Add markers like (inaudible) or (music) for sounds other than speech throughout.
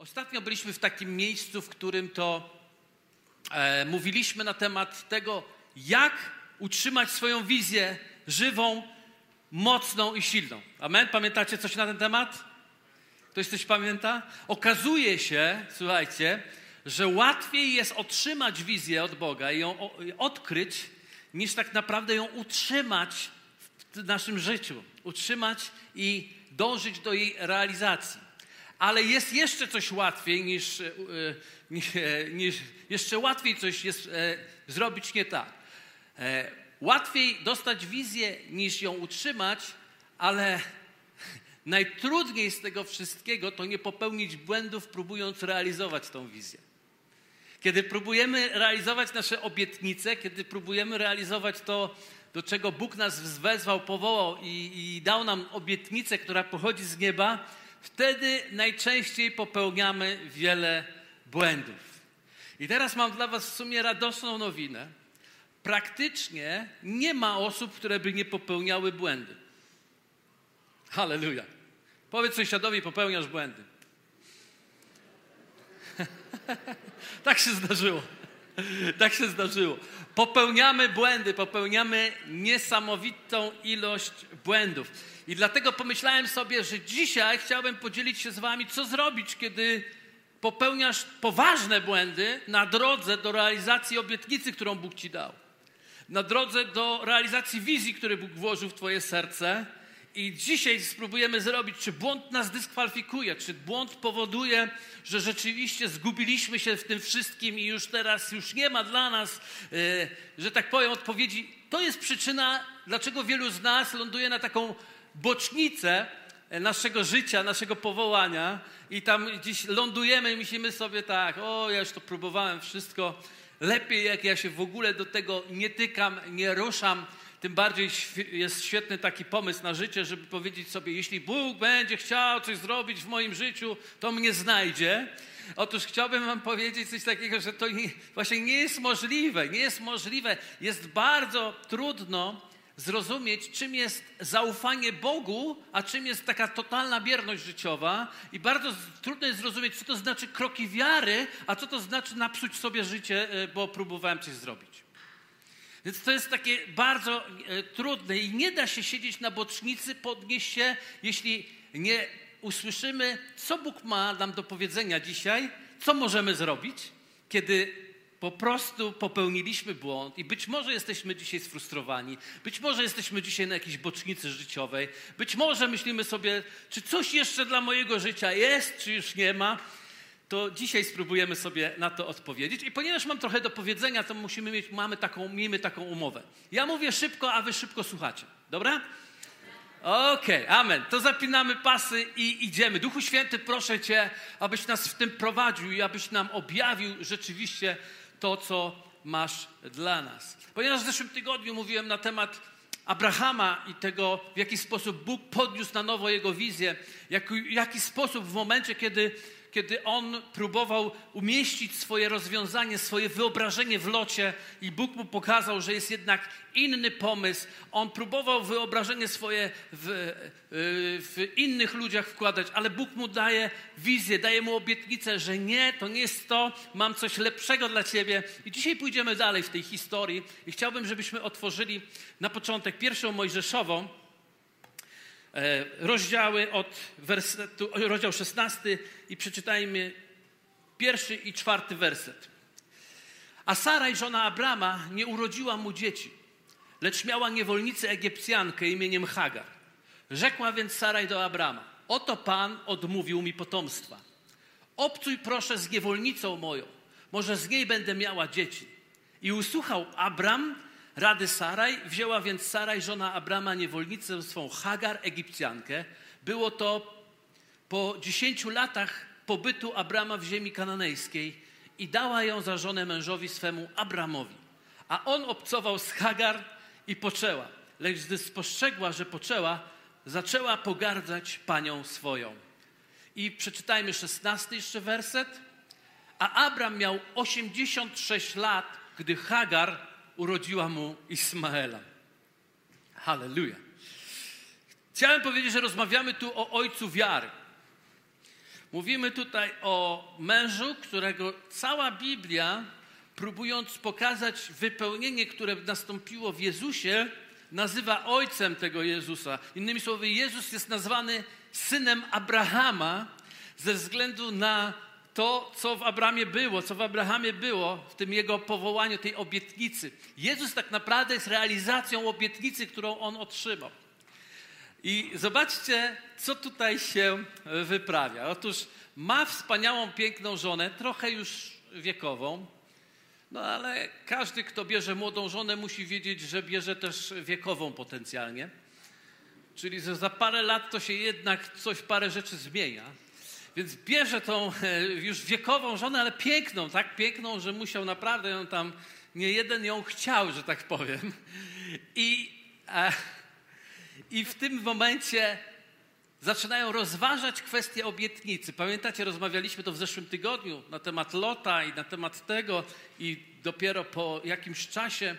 Ostatnio byliśmy w takim miejscu, w którym to e, mówiliśmy na temat tego, jak utrzymać swoją wizję żywą, mocną i silną. Amen? Pamiętacie coś na ten temat? Ktoś coś pamięta? Okazuje się, słuchajcie, że łatwiej jest otrzymać wizję od Boga i ją odkryć, niż tak naprawdę ją utrzymać w naszym życiu. Utrzymać i dążyć do jej realizacji. Ale jest jeszcze coś łatwiej niż, e, niż, e, niż jeszcze łatwiej coś jest e, zrobić nie tak. Łatwiej dostać wizję niż ją utrzymać, ale (laughs) najtrudniej z tego wszystkiego to nie popełnić błędów, próbując realizować tą wizję. Kiedy próbujemy realizować nasze obietnice, kiedy próbujemy realizować to, do czego Bóg nas wezwał, powołał i, i dał nam obietnicę, która pochodzi z nieba, wtedy najczęściej popełniamy wiele błędów. I teraz mam dla Was w sumie radosną nowinę. Praktycznie nie ma osób, które by nie popełniały błędy. Halleluja. Powiedz sąsiadowi, popełniasz błędy. (laughs) tak się zdarzyło. tak się zdarzyło. Popełniamy błędy, popełniamy niesamowitą ilość błędów. I dlatego pomyślałem sobie, że dzisiaj chciałbym podzielić się z Wami, co zrobić, kiedy popełniasz poważne błędy na drodze do realizacji obietnicy, którą Bóg Ci dał. Na drodze do realizacji wizji, którą Bóg włożył w Twoje serce. I dzisiaj spróbujemy zrobić, czy błąd nas dyskwalifikuje, czy błąd powoduje, że rzeczywiście zgubiliśmy się w tym wszystkim i już teraz już nie ma dla nas, yy, że tak powiem, odpowiedzi. To jest przyczyna, dlaczego wielu z nas ląduje na taką bocznicę naszego życia, naszego powołania. I tam gdzieś lądujemy i myślimy sobie tak, o ja już to próbowałem wszystko, lepiej jak ja się w ogóle do tego nie tykam, nie ruszam, tym bardziej jest świetny taki pomysł na życie, żeby powiedzieć sobie, jeśli Bóg będzie chciał coś zrobić w moim życiu, to mnie znajdzie. Otóż chciałbym Wam powiedzieć coś takiego, że to nie, właśnie nie jest możliwe. Nie jest możliwe. Jest bardzo trudno zrozumieć, czym jest zaufanie Bogu, a czym jest taka totalna bierność życiowa. I bardzo trudno jest zrozumieć, co to znaczy kroki wiary, a co to znaczy napsuć sobie życie, e, bo próbowałem coś zrobić. Więc to jest takie bardzo e, trudne i nie da się siedzieć na bocznicy, podnieść się, jeśli nie usłyszymy, co Bóg ma nam do powiedzenia dzisiaj, co możemy zrobić, kiedy po prostu popełniliśmy błąd i być może jesteśmy dzisiaj sfrustrowani, być może jesteśmy dzisiaj na jakiejś bocznicy życiowej, być może myślimy sobie, czy coś jeszcze dla mojego życia jest, czy już nie ma to dzisiaj spróbujemy sobie na to odpowiedzieć. I ponieważ mam trochę do powiedzenia, to musimy mieć, mamy taką, miejmy taką umowę. Ja mówię szybko, a wy szybko słuchacie. Dobra? Okej, okay, amen. To zapinamy pasy i idziemy. Duchu Święty, proszę Cię, abyś nas w tym prowadził i abyś nam objawił rzeczywiście to, co masz dla nas. Ponieważ w zeszłym tygodniu mówiłem na temat Abrahama i tego, w jaki sposób Bóg podniósł na nowo jego wizję, w jaki sposób w momencie, kiedy kiedy on próbował umieścić swoje rozwiązanie, swoje wyobrażenie w locie i Bóg mu pokazał, że jest jednak inny pomysł. On próbował wyobrażenie swoje w, w innych ludziach wkładać, ale Bóg mu daje wizję, daje mu obietnicę, że nie, to nie jest to, mam coś lepszego dla ciebie. I dzisiaj pójdziemy dalej w tej historii i chciałbym, żebyśmy otworzyli na początek pierwszą Mojżeszową, E, rozdziały od wersetu, rozdział 16 i przeczytajmy pierwszy i czwarty werset. A Saraj, żona Abrama, nie urodziła mu dzieci, lecz miała niewolnicę Egipcjankę imieniem Hagar. Rzekła więc Saraj do Abrama, oto Pan odmówił mi potomstwa. Obcuj proszę z niewolnicą moją, może z niej będę miała dzieci. I usłuchał Abram rady Saraj. Wzięła więc Saraj, żona Abrama, niewolnicę swą Hagar, Egipcjankę. Było to po dziesięciu latach pobytu Abrama w ziemi kananejskiej i dała ją za żonę mężowi swemu Abramowi. A on obcował z Hagar i poczęła. Lecz gdy spostrzegła, że poczęła, zaczęła pogardzać panią swoją. I przeczytajmy szesnasty jeszcze werset. A Abram miał 86 lat, gdy Hagar urodziła mu Ismaela. Halleluja. Chciałem powiedzieć, że rozmawiamy tu o ojcu wiary. Mówimy tutaj o mężu, którego cała Biblia, próbując pokazać wypełnienie, które nastąpiło w Jezusie, nazywa ojcem tego Jezusa. Innymi słowy, Jezus jest nazwany synem Abrahama ze względu na to, co w Abrahamie było, co w Abrahamie było, w tym jego powołaniu, tej obietnicy. Jezus tak naprawdę jest realizacją obietnicy, którą on otrzymał. I zobaczcie, co tutaj się wyprawia. Otóż ma wspaniałą, piękną żonę, trochę już wiekową, no ale każdy, kto bierze młodą żonę, musi wiedzieć, że bierze też wiekową potencjalnie. Czyli że za parę lat to się jednak coś, parę rzeczy zmienia. Więc bierze tą e, już wiekową żonę, ale piękną, tak piękną, że musiał naprawdę ją tam, nie jeden ją chciał, że tak powiem. I, e, i w tym momencie zaczynają rozważać kwestię obietnicy. Pamiętacie, rozmawialiśmy to w zeszłym tygodniu na temat Lota i na temat tego i dopiero po jakimś czasie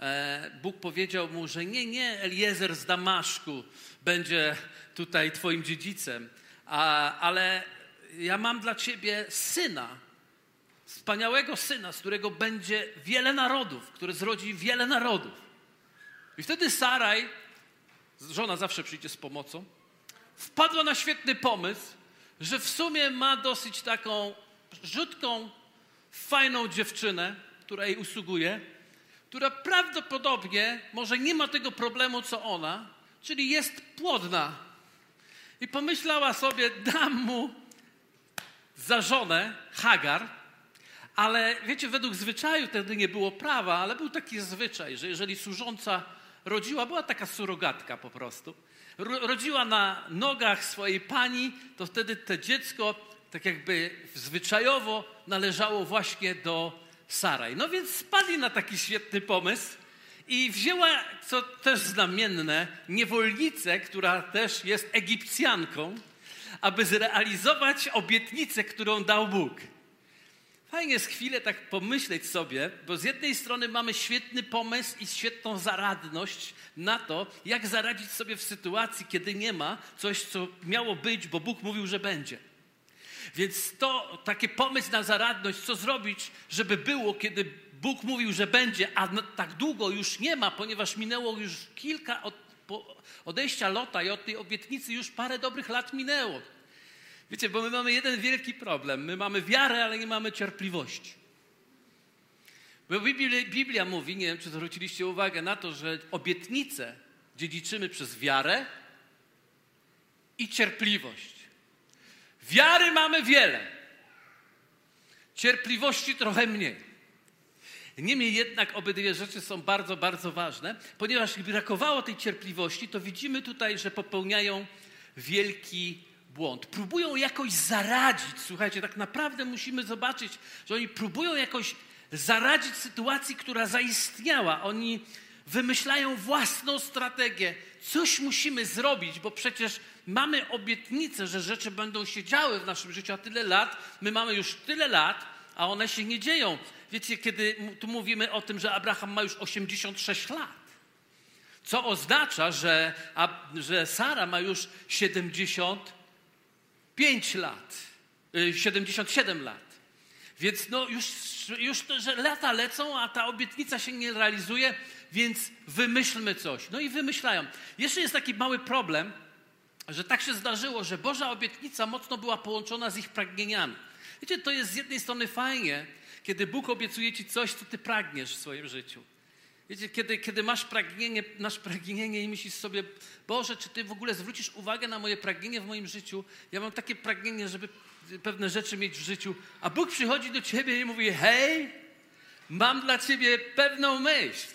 e, Bóg powiedział mu, że nie, nie, Eliezer z Damaszku będzie tutaj twoim dziedzicem, ale ja mam dla ciebie syna, wspaniałego syna, z którego będzie wiele narodów, który zrodzi wiele narodów. I wtedy Saraj, żona zawsze przyjdzie z pomocą, wpadła na świetny pomysł, że w sumie ma dosyć taką rzutką, fajną dziewczynę, która jej usługuje, która prawdopodobnie może nie ma tego problemu co ona, czyli jest płodna. I pomyślała sobie, dam mu za żonę Hagar, ale wiecie, według zwyczaju wtedy nie było prawa, ale był taki zwyczaj, że jeżeli służąca rodziła, była taka surogatka po prostu, rodziła na nogach swojej pani, to wtedy to dziecko tak jakby zwyczajowo należało właśnie do Saraj. No więc spadli na taki świetny pomysł i wzięła, co też znamienne, niewolnicę, która też jest Egipcjanką, aby zrealizować obietnicę, którą dał Bóg. Fajnie jest chwilę tak pomyśleć sobie, bo z jednej strony mamy świetny pomysł i świetną zaradność na to, jak zaradzić sobie w sytuacji, kiedy nie ma coś, co miało być, bo Bóg mówił, że będzie. Więc to taki pomysł na zaradność, co zrobić, żeby było, kiedy Bóg mówił, że będzie, a tak długo już nie ma, ponieważ minęło już kilka od odejścia Lota i od tej obietnicy już parę dobrych lat minęło. Wiecie, bo my mamy jeden wielki problem. My mamy wiarę, ale nie mamy cierpliwości. Bo Biblia, Biblia mówi, nie wiem, czy zwróciliście uwagę na to, że obietnice dziedziczymy przez wiarę i cierpliwość. Wiary mamy wiele, cierpliwości trochę mniej. Niemniej jednak obydwie rzeczy są bardzo, bardzo ważne, ponieważ brakowało tej cierpliwości, to widzimy tutaj, że popełniają wielki błąd. Próbują jakoś zaradzić. Słuchajcie, tak naprawdę musimy zobaczyć, że oni próbują jakoś zaradzić sytuacji, która zaistniała. Oni wymyślają własną strategię. Coś musimy zrobić, bo przecież mamy obietnicę, że rzeczy będą się działy w naszym życiu, a tyle lat, my mamy już tyle lat, a one się nie dzieją. Wiecie, kiedy tu mówimy o tym, że Abraham ma już 86 lat, co oznacza, że, że Sara ma już 75 lat, 77 y, lat. Więc no już, już że lata lecą, a ta obietnica się nie realizuje, więc wymyślmy coś. No i wymyślają. Jeszcze jest taki mały problem, że tak się zdarzyło, że Boża obietnica mocno była połączona z ich pragnieniami. Wiecie, to jest z jednej strony fajnie, kiedy Bóg obiecuje ci coś, co ty pragniesz w swoim życiu. Wiecie, kiedy, kiedy masz pragnienie, masz pragnienie i myślisz sobie, Boże, czy Ty w ogóle zwrócisz uwagę na moje pragnienie w moim życiu? Ja mam takie pragnienie, żeby pewne rzeczy mieć w życiu, a Bóg przychodzi do Ciebie i mówi, hej, mam dla Ciebie pewną myśl.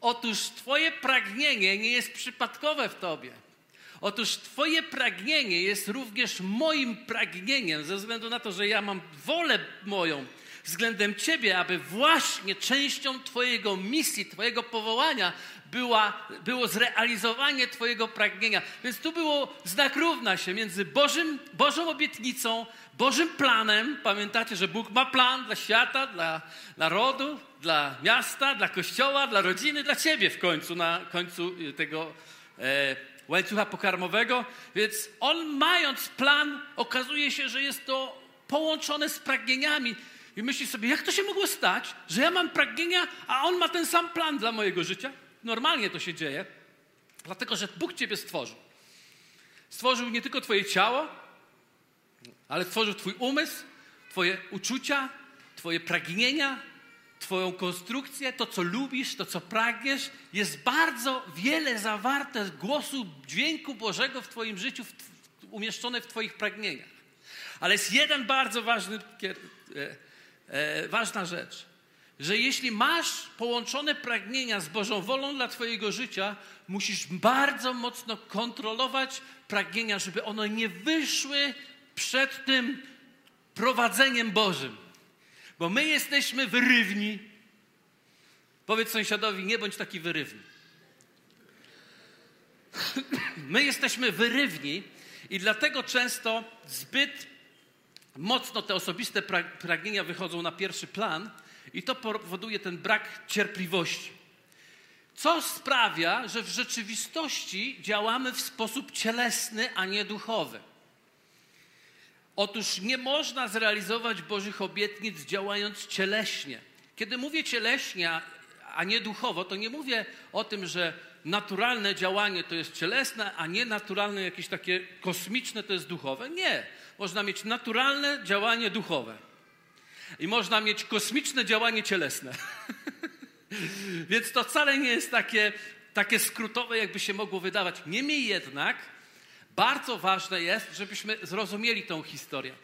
Otóż Twoje pragnienie nie jest przypadkowe w Tobie. Otóż Twoje pragnienie jest również moim pragnieniem, ze względu na to, że ja mam wolę moją względem Ciebie, aby właśnie częścią Twojego misji, Twojego powołania była, było zrealizowanie Twojego pragnienia. Więc tu było znak równa się między Bożym, Bożą obietnicą, Bożym planem. Pamiętacie, że Bóg ma plan dla świata, dla narodu, dla miasta, dla kościoła, dla rodziny, dla Ciebie w końcu, na końcu tego e, łańcucha pokarmowego, więc on mając plan, okazuje się, że jest to połączone z pragnieniami. I myśli sobie, jak to się mogło stać, że ja mam pragnienia, a on ma ten sam plan dla mojego życia? Normalnie to się dzieje, dlatego że Bóg Ciebie stworzył. Stworzył nie tylko Twoje ciało, ale stworzył Twój umysł, Twoje uczucia, Twoje pragnienia, Twoją konstrukcję, to co lubisz, to co pragniesz. Jest bardzo wiele zawarte głosu, dźwięku Bożego w Twoim życiu, umieszczone w Twoich pragnieniach. Ale jest jeden bardzo ważny, e, ważna rzecz, że jeśli masz połączone pragnienia z Bożą wolą dla Twojego życia, musisz bardzo mocno kontrolować pragnienia, żeby one nie wyszły przed tym prowadzeniem Bożym. Bo my jesteśmy wyrywni. Powiedz sąsiadowi, nie bądź taki wyrywny. My jesteśmy wyrywni i dlatego często zbyt mocno te osobiste pragnienia wychodzą na pierwszy plan i to powoduje ten brak cierpliwości. Co sprawia, że w rzeczywistości działamy w sposób cielesny, a nie duchowy. Otóż nie można zrealizować Bożych obietnic działając cieleśnie. Kiedy mówię cieleśnie, a nie duchowo, to nie mówię o tym, że naturalne działanie to jest cielesne, a nie naturalne jakieś takie kosmiczne to jest duchowe. Nie. Można mieć naturalne działanie duchowe. I można mieć kosmiczne działanie cielesne. (laughs) Więc to wcale nie jest takie, takie skrótowe, jakby się mogło wydawać. Niemniej jednak, bardzo ważne jest, żebyśmy zrozumieli tą historię.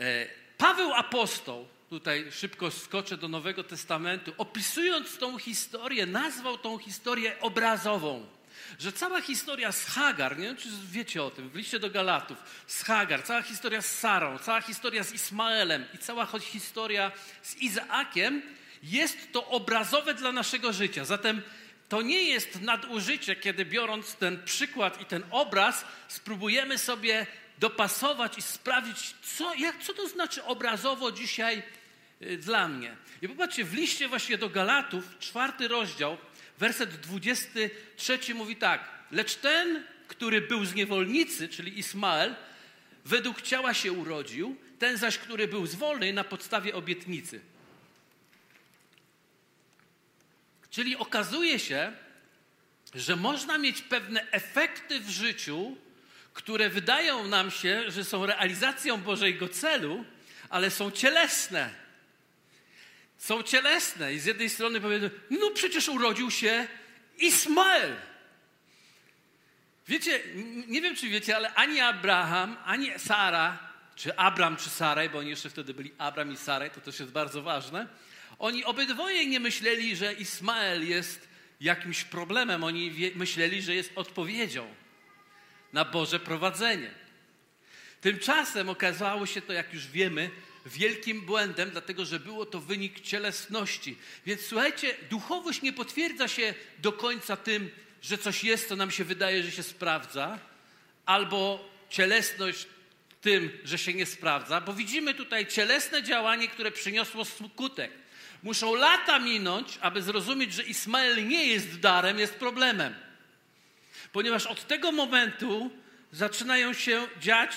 E, Paweł apostoł, tutaj szybko skoczę do Nowego Testamentu, opisując tą historię, nazwał tą historię obrazową. Że cała historia z Hagar, nie wiem czy wiecie o tym, w liście do Galatów, z Hagar, cała historia z Sarą, cała historia z Ismaelem i cała historia z Izaakiem jest to obrazowe dla naszego życia. Zatem to nie jest nadużycie, kiedy biorąc ten przykład i ten obraz, spróbujemy sobie dopasować i sprawdzić, co, jak, co to znaczy obrazowo dzisiaj y, dla mnie. I popatrzcie, w liście właśnie do Galatów, czwarty rozdział, werset 23 mówi tak. Lecz ten, który był z niewolnicy, czyli Ismael, według ciała się urodził, ten zaś, który był z wolnej na podstawie obietnicy. Czyli okazuje się, że można mieć pewne efekty w życiu, które wydają nam się, że są realizacją Bożego celu, ale są cielesne. Są cielesne. I z jednej strony powiedzą, no przecież urodził się Ismael. Wiecie, nie wiem czy wiecie, ale ani Abraham, ani Sara, czy Abram, czy Saraj, bo oni jeszcze wtedy byli Abram i Saraj, to też jest bardzo ważne, oni obydwoje nie myśleli, że Ismael jest jakimś problemem. Oni wie, myśleli, że jest odpowiedzią na Boże prowadzenie. Tymczasem okazało się to, jak już wiemy, wielkim błędem, dlatego że było to wynik cielesności. Więc słuchajcie, duchowość nie potwierdza się do końca tym, że coś jest, co nam się wydaje, że się sprawdza, albo cielesność tym, że się nie sprawdza, bo widzimy tutaj cielesne działanie, które przyniosło skutek. Muszą lata minąć, aby zrozumieć, że Ismael nie jest darem, jest problemem. Ponieważ od tego momentu zaczynają się dziać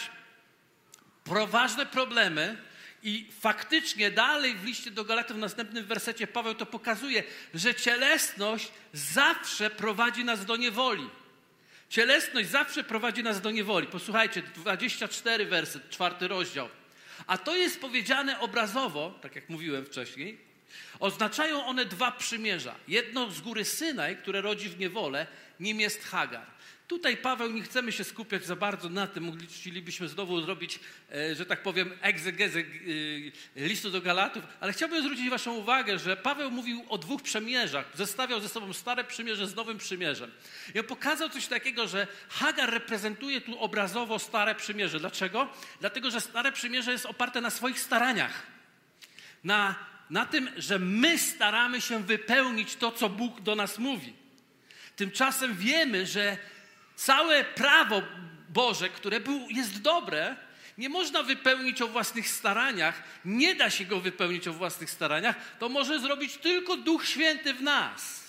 poważne problemy, i faktycznie dalej w liście do Galatów w następnym wersecie Paweł to pokazuje, że cielesność zawsze prowadzi nas do niewoli. Cielesność zawsze prowadzi nas do niewoli. Posłuchajcie, 24 werset, czwarty rozdział. A to jest powiedziane obrazowo, tak jak mówiłem wcześniej, Oznaczają one dwa przymierza. Jedno z góry Synaj, które rodzi w niewolę, nim jest Hagar. Tutaj, Paweł, nie chcemy się skupiać za bardzo na tym. Chcielibyśmy znowu zrobić, e, że tak powiem, egzegezę e, listu do Galatów, ale chciałbym zwrócić Waszą uwagę, że Paweł mówił o dwóch przymierzach. Zestawiał ze sobą stare przymierze z nowym przymierzem. I on pokazał coś takiego, że Hagar reprezentuje tu obrazowo stare przymierze. Dlaczego? Dlatego, że stare przymierze jest oparte na swoich staraniach. Na na tym, że my staramy się wypełnić to, co Bóg do nas mówi. Tymczasem wiemy, że całe prawo Boże, które był, jest dobre, nie można wypełnić o własnych staraniach, nie da się go wypełnić o własnych staraniach, to może zrobić tylko Duch Święty w nas.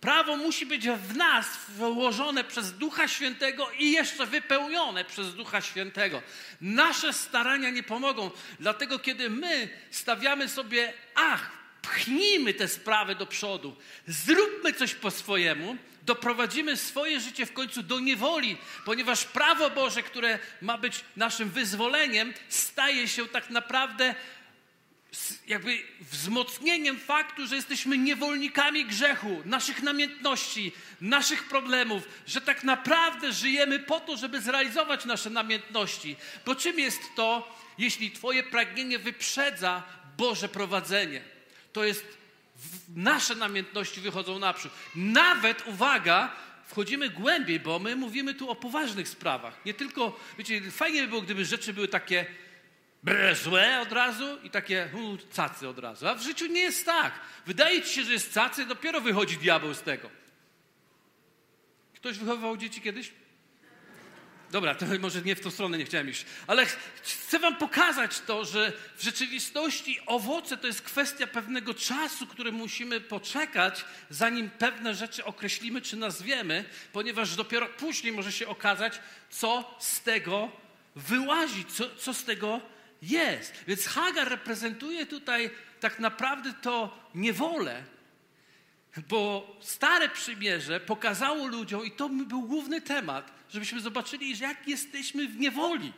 Prawo musi być w nas włożone przez Ducha Świętego i jeszcze wypełnione przez Ducha Świętego. Nasze starania nie pomogą, dlatego kiedy my stawiamy sobie, ach, pchnijmy te sprawy do przodu, zróbmy coś po swojemu, doprowadzimy swoje życie w końcu do niewoli, ponieważ prawo Boże, które ma być naszym wyzwoleniem, staje się tak naprawdę jakby wzmocnieniem faktu, że jesteśmy niewolnikami grzechu, naszych namiętności, naszych problemów, że tak naprawdę żyjemy po to, żeby zrealizować nasze namiętności. Bo czym jest to, jeśli Twoje pragnienie wyprzedza Boże prowadzenie? To jest nasze namiętności wychodzą naprzód. Nawet, uwaga, wchodzimy głębiej, bo my mówimy tu o poważnych sprawach. Nie tylko, wiecie, fajnie by było, gdyby rzeczy były takie złe od razu i takie u, cacy od razu. A w życiu nie jest tak. Wydaje ci się, że jest cacy, dopiero wychodzi diabeł z tego. Ktoś wychowywał dzieci kiedyś? Dobra, to może nie w tą stronę nie chciałem iść, ale chcę Wam pokazać to, że w rzeczywistości owoce to jest kwestia pewnego czasu, który musimy poczekać, zanim pewne rzeczy określimy czy nazwiemy, ponieważ dopiero później może się okazać, co z tego wyłazi, co, co z tego jest. Więc Hagar reprezentuje tutaj tak naprawdę to niewolę, bo Stare Przymierze pokazało ludziom, i to był główny temat, żebyśmy zobaczyli, że jak jesteśmy w niewoli.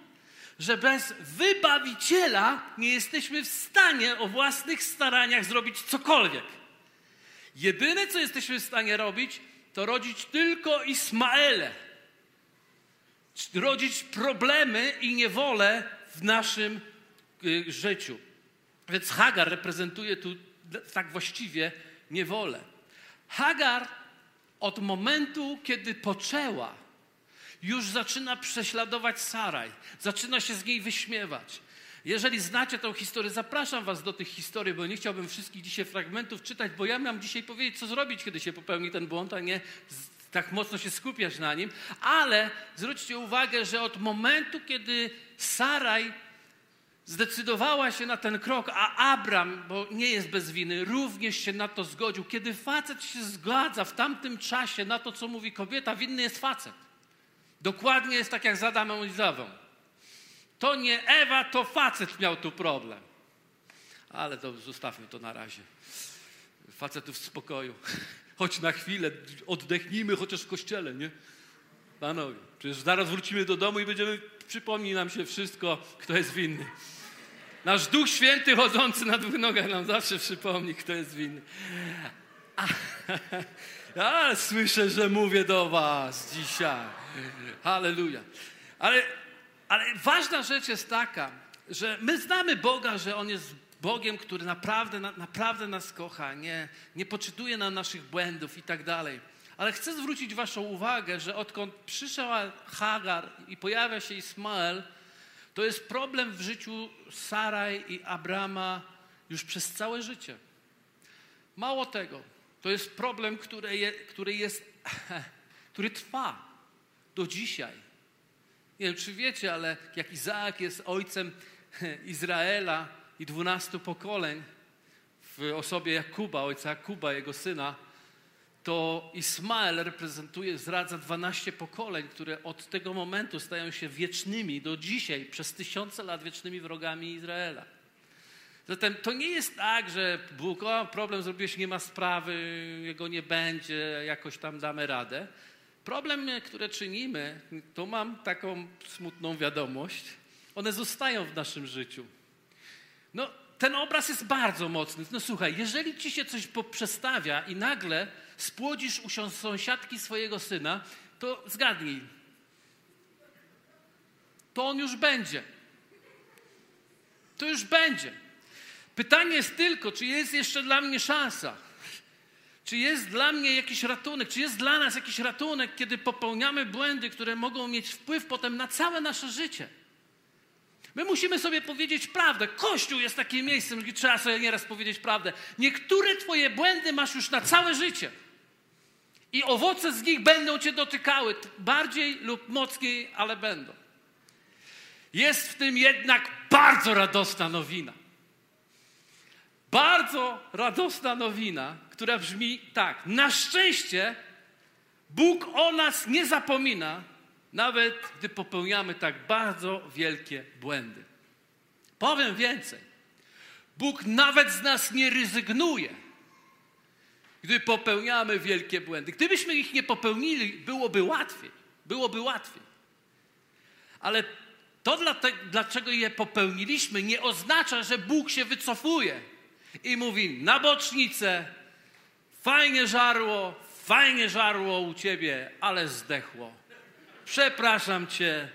Że bez wybawiciela nie jesteśmy w stanie o własnych staraniach zrobić cokolwiek. Jedyne, co jesteśmy w stanie robić, to rodzić tylko Ismaele. Rodzić problemy i niewolę w naszym y, życiu. Więc Hagar reprezentuje tu tak właściwie niewolę. Hagar od momentu, kiedy poczęła, już zaczyna prześladować Saraj, zaczyna się z niej wyśmiewać. Jeżeli znacie tę historię, zapraszam Was do tych historii, bo nie chciałbym wszystkich dzisiaj fragmentów czytać, bo ja mam dzisiaj powiedzieć, co zrobić, kiedy się popełni ten błąd, a nie tak mocno się skupiać na nim. Ale zwróćcie uwagę, że od momentu, kiedy Saraj zdecydowała się na ten krok, a Abram, bo nie jest bez winy, również się na to zgodził. Kiedy facet się zgadza w tamtym czasie na to, co mówi kobieta, winny jest facet. Dokładnie jest tak jak z Adamem i Zawą. To nie Ewa, to facet miał tu problem. Ale to zostawmy to na razie. Facetów w spokoju. (laughs) Choć na chwilę oddechnijmy, chociaż w kościele, nie? Panowie, przecież zaraz wrócimy do domu i będziemy, przypomni nam się wszystko, kto jest winny. Nasz Duch Święty chodzący na dwóch nogach nam zawsze przypomni, kto jest winny. (laughs) A, słyszę, że mówię do was dzisiaj. Halleluja. Ale, ale ważna rzecz jest taka, że my znamy Boga, że On jest Bogiem, który naprawdę, naprawdę nas kocha, nie, nie poczytuje na naszych błędów i tak dalej. Ale chcę zwrócić Waszą uwagę, że odkąd przyszła Hagar i pojawia się Ismael, to jest problem w życiu Saraj i Abrama już przez całe życie. Mało tego, to jest problem, który, je, który jest, (laughs) który trwa do dzisiaj. Nie wiem, czy wiecie, ale jak Izaak jest ojcem (laughs) Izraela i dwunastu pokoleń w osobie Jakuba, ojca Jakuba, jego syna, to Ismael reprezentuje, zdradza 12 pokoleń, które od tego momentu stają się wiecznymi do dzisiaj, przez tysiące lat wiecznymi wrogami Izraela. Zatem to nie jest tak, że Bóg, o, problem zrobiłeś, nie ma sprawy, jego nie będzie, jakoś tam damy radę. Problemy, które czynimy, to mam taką smutną wiadomość, one zostają w naszym życiu. No, ten obraz jest bardzo mocny. No słuchaj, jeżeli ci się coś poprzestawia i nagle spłodzisz u sąsiadki swojego syna, to zgadnij, to on już będzie. To już będzie. Pytanie jest tylko, czy jest jeszcze dla mnie szansa. Czy jest dla mnie jakiś ratunek? Czy jest dla nas jakiś ratunek, kiedy popełniamy błędy, które mogą mieć wpływ potem na całe nasze życie? My musimy sobie powiedzieć prawdę. Kościół jest takim miejscem, gdzie trzeba sobie nieraz powiedzieć prawdę. Niektóre Twoje błędy masz już na całe życie. I owoce z nich będą Cię dotykały, bardziej lub mocniej, ale będą. Jest w tym jednak bardzo radosna nowina. bardzo radosna nowina, która brzmi tak. Na szczęście Bóg o nas nie zapomina, nawet gdy popełniamy tak bardzo wielkie błędy. Powiem więcej. Bóg nawet z nas nie rezygnuje, gdy popełniamy wielkie błędy. Gdybyśmy ich nie popełnili, byłoby łatwiej. Byłoby łatwiej. Ale to, dlaczego je popełniliśmy, nie oznacza, że Bóg się wycofuje i mówi na bocznicę, fajnie żarło, fajnie żarło u ciebie, ale zdechło. Przepraszam cię,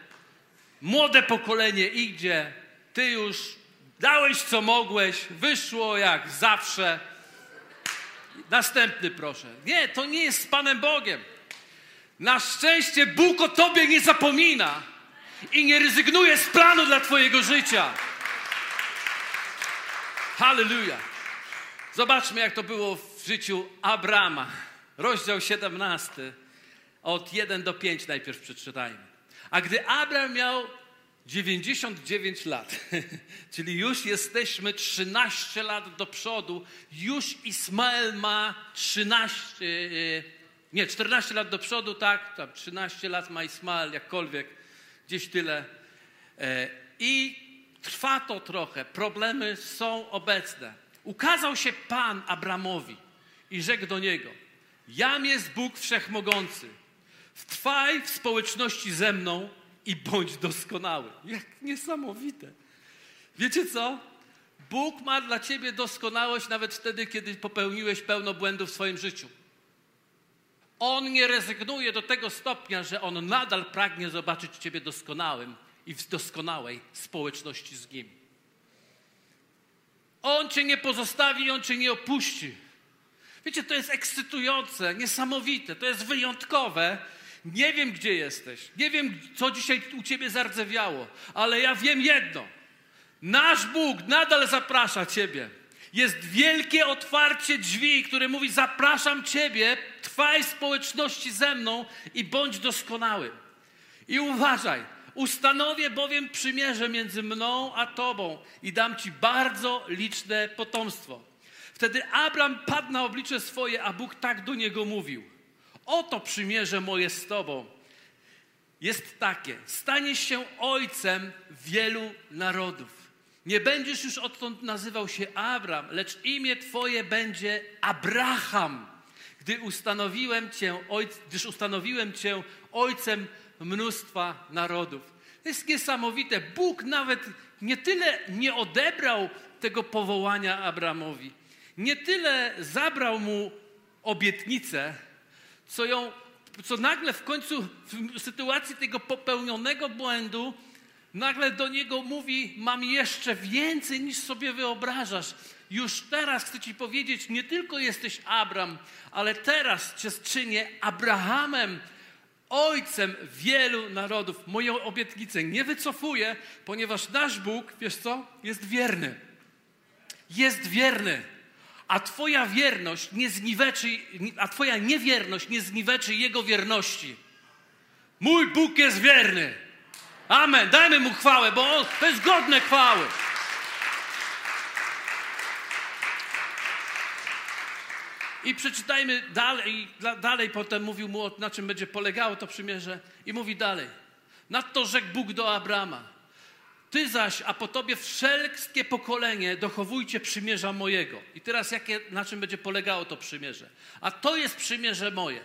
młode pokolenie idzie, ty już dałeś co mogłeś, wyszło jak zawsze. Następny proszę. Nie, to nie jest z Panem Bogiem. Na szczęście Bóg o tobie nie zapomina i nie rezygnuje z planu dla twojego życia. Halleluja. Zobaczmy, jak to było w życiu Abrama. Rozdział 17, od 1 do 5 najpierw przeczytajmy. A gdy Abram miał 99 lat, (laughs) czyli już jesteśmy 13 lat do przodu, już Ismael ma 13, e, nie, 14 lat do przodu, tak, tam 13 lat ma Ismael, jakkolwiek, gdzieś tyle. E, I trwa to trochę, problemy są obecne. Ukazał się Pan Abramowi i rzekł do niego: Jam jest Bóg wszechmogący. Wtrwaj w społeczności ze mną i bądź doskonały. Jak niesamowite. Wiecie co? Bóg ma dla ciebie doskonałość nawet wtedy, kiedy popełniłeś pełno błędów w swoim życiu. On nie rezygnuje do tego stopnia, że on nadal pragnie zobaczyć ciebie doskonałym i w doskonałej społeczności z nim. On cię nie pozostawi, on cię nie opuści. Wiecie, to jest ekscytujące, niesamowite, to jest wyjątkowe. Nie wiem, gdzie jesteś, nie wiem, co dzisiaj u ciebie zardzewiało, ale ja wiem jedno. Nasz Bóg nadal zaprasza ciebie. Jest wielkie otwarcie drzwi, które mówi: Zapraszam ciebie, trwaj społeczności ze mną i bądź doskonały. I uważaj, Ustanowię bowiem przymierze między mną a tobą i dam ci bardzo liczne potomstwo. Wtedy Abram padł na oblicze swoje, a Bóg tak do niego mówił: Oto przymierze moje z tobą. Jest takie: staniesz się ojcem wielu narodów. Nie będziesz już odtąd nazywał się Abram, lecz imię Twoje będzie Abraham, gdy ustanowiłem cię, gdyż ustanowiłem Cię ojcem mnóstwa narodów. To jest niesamowite. Bóg nawet nie tyle nie odebrał tego powołania Abramowi, nie tyle zabrał mu obietnicę, co ją, co nagle w końcu w sytuacji tego popełnionego błędu, nagle do niego mówi: Mam jeszcze więcej niż sobie wyobrażasz. Już teraz chcę ci powiedzieć, nie tylko jesteś Abram, ale teraz cię czynię Abrahamem, ojcem wielu narodów. Moją obietnicę nie wycofuję, ponieważ nasz Bóg, wiesz co, jest wierny. Jest wierny. A twoja wierność nie zniweczy, a twoja niewierność nie zniweczy jego wierności. Mój Bóg jest wierny. Amen. Dajmy mu chwałę, bo on, to jest godne chwały. I przeczytajmy dalej, dalej potem mówił mu, na czym będzie polegało to przymierze. I mówi dalej. Nadto rzekł Bóg do Abrama. Ty zaś, a po tobie wszelkie pokolenie dochowujcie przymierza mojego. I teraz jakie, na czym będzie polegało to przymierze? A to jest przymierze moje.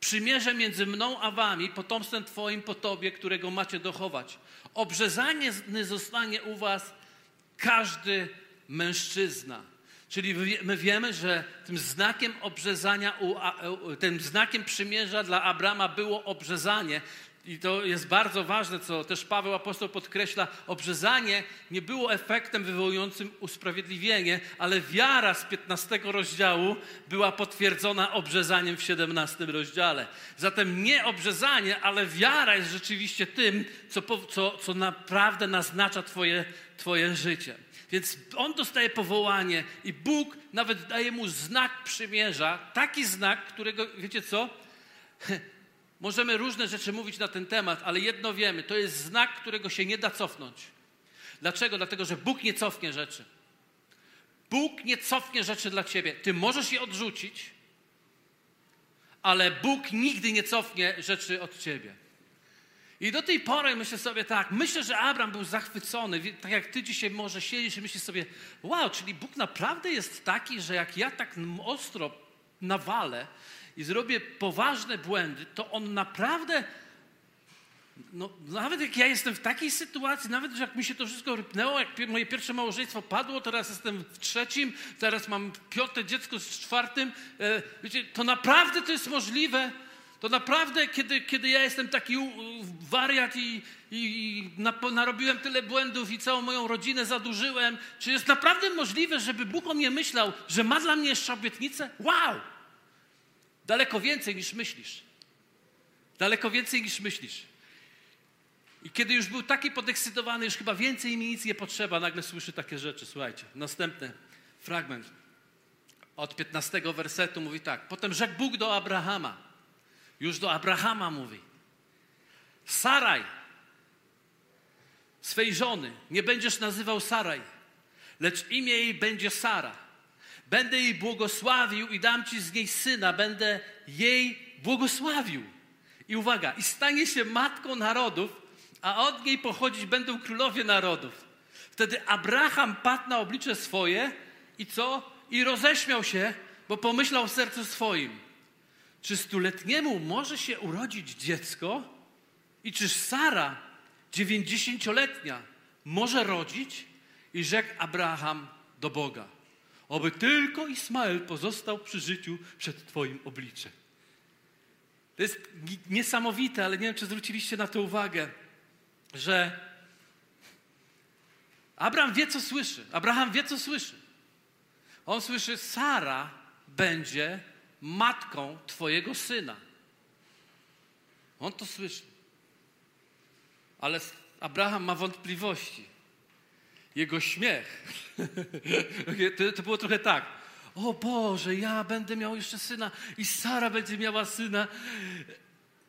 Przymierze między mną a wami, potomstwem twoim po tobie, którego macie dochować. Obrzezanie zostanie u was każdy mężczyzna Czyli my wiemy, że tym znakiem obrzezania, tym znakiem przymierza dla Abrama było obrzezanie. I to jest bardzo ważne, co też Paweł apostoł podkreśla. Obrzezanie nie było efektem wywołującym usprawiedliwienie, ale wiara z 15 rozdziału była potwierdzona obrzezaniem w 17 rozdziale. Zatem nie obrzezanie, ale wiara jest rzeczywiście tym, co, co, co naprawdę naznacza twoje, twoje życie. Więc on dostaje powołanie i Bóg nawet daje mu znak przymierza, taki znak, którego, wiecie co? (laughs) Możemy różne rzeczy mówić na ten temat, ale jedno wiemy, to jest znak, którego się nie da cofnąć. Dlaczego? Dlatego, że Bóg nie cofnie rzeczy. Bóg nie cofnie rzeczy dla ciebie. Ty możesz je odrzucić, ale Bóg nigdy nie cofnie rzeczy od ciebie. I do tej pory myślę sobie tak, myślę, że Abraham był zachwycony, tak jak ty dzisiaj może siedzisz i myślisz sobie, wow, czyli Bóg naprawdę jest taki, że jak ja tak ostro nawalę i zrobię poważne błędy, to On naprawdę no, nawet jak ja jestem w takiej sytuacji, nawet jak mi się to wszystko rypnęło, jak moje pierwsze małżeństwo padło, teraz jestem w trzecim, teraz mam piąte dziecko z czwartym, e, wiecie, to naprawdę to jest możliwe. To naprawdę, kiedy, kiedy ja jestem taki wariat i, i narobiłem tyle błędów i całą moją rodzinę zadłużyłem, czy jest naprawdę możliwe, żeby Bóg o mnie myślał, że ma dla mnie jeszcze obietnicę? Wow! Daleko więcej niż myślisz. Daleko więcej niż myślisz. I kiedy już był taki podekscytowany, już chyba więcej mi nic nie potrzeba, nagle słyszy takie rzeczy. Słuchajcie, następny fragment od 15 wersetu mówi tak. Potem rzekł Bóg do Abrahama. Już do Abrahama mówi. Saraj, swej żony, nie będziesz nazywał Saraj, lecz imię jej będzie Sara. Będę jej błogosławił i dam ci z niej syna, będę jej błogosławił. I uwaga, i stanie się matką narodów, a od niej pochodzić będą królowie narodów. Wtedy Abraham padł na oblicze swoje i co? I roześmiał się, bo pomyślał w sercu swoim. Czy stuletniemu może się urodzić dziecko? I czyż Sara, dziewięćdziesięcioletnia, może rodzić? I rzekł Abraham do Boga. Oby tylko Ismael pozostał przy życiu przed Twoim obliczem. To jest niesamowite, ale nie wiem, czy zwróciliście na to uwagę że Abraham wie, co słyszy. Abraham wie, co słyszy. On słyszy, Sara będzie matką Twojego syna. On to słyszy. Ale Abraham ma wątpliwości. Jego śmiech. (laughs) to, to było trochę tak. O Boże, ja będę miał jeszcze syna i Sara będzie miała syna.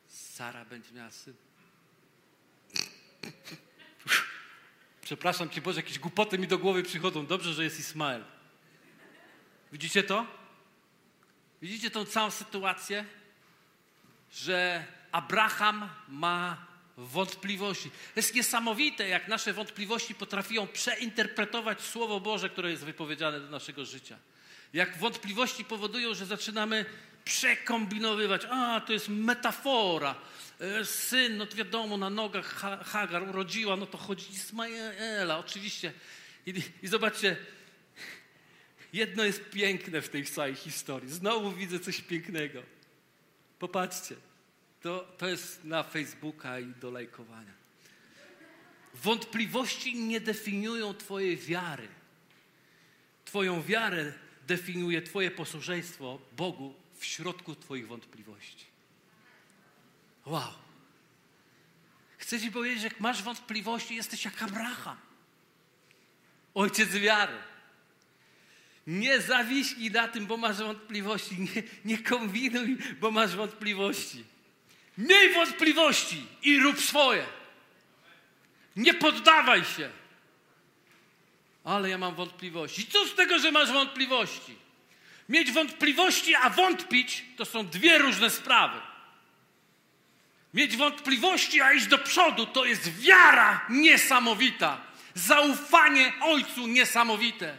Sara będzie miała syna. Przepraszam Cię Boże, jakieś głupoty mi do głowy przychodzą. Dobrze, że jest Ismael. Widzicie to? Widzicie tą całą sytuację? Że Abraham ma wątpliwości. To jest niesamowite, jak nasze wątpliwości potrafią przeinterpretować Słowo Boże, które jest wypowiedziane do naszego życia. Jak wątpliwości powodują, że zaczynamy przekombinowywać. A, to jest metafora. E, syn, no to wiadomo, na nogach Hagar urodziła, no to chodzi Ismaela, oczywiście. I, I zobaczcie, jedno jest piękne w tej całej historii. Znowu widzę coś pięknego. Popatrzcie, to, to jest na Facebooka i do lajkowania. Wątpliwości nie definiują Twojej wiary. Twoją wiarę definiuje Twoje posłuszeństwo Bogu w środku Twoich wątpliwości. Wow. Chcę Ci powiedzieć, że jak masz wątpliwości, jesteś jak Abraham. Ojciec wiary. Nie zawiśnij na tym, bo masz wątpliwości. Nie, nie kombinuj, bo masz wątpliwości. Miej wątpliwości i rób swoje. Nie poddawaj się. Ale ja mam wątpliwości. Co z tego, że masz wątpliwości? Mieć wątpliwości, a wątpić to są dwie różne sprawy. Mieć wątpliwości, a iść do przodu to jest wiara niesamowita. Zaufanie Ojcu niesamowite.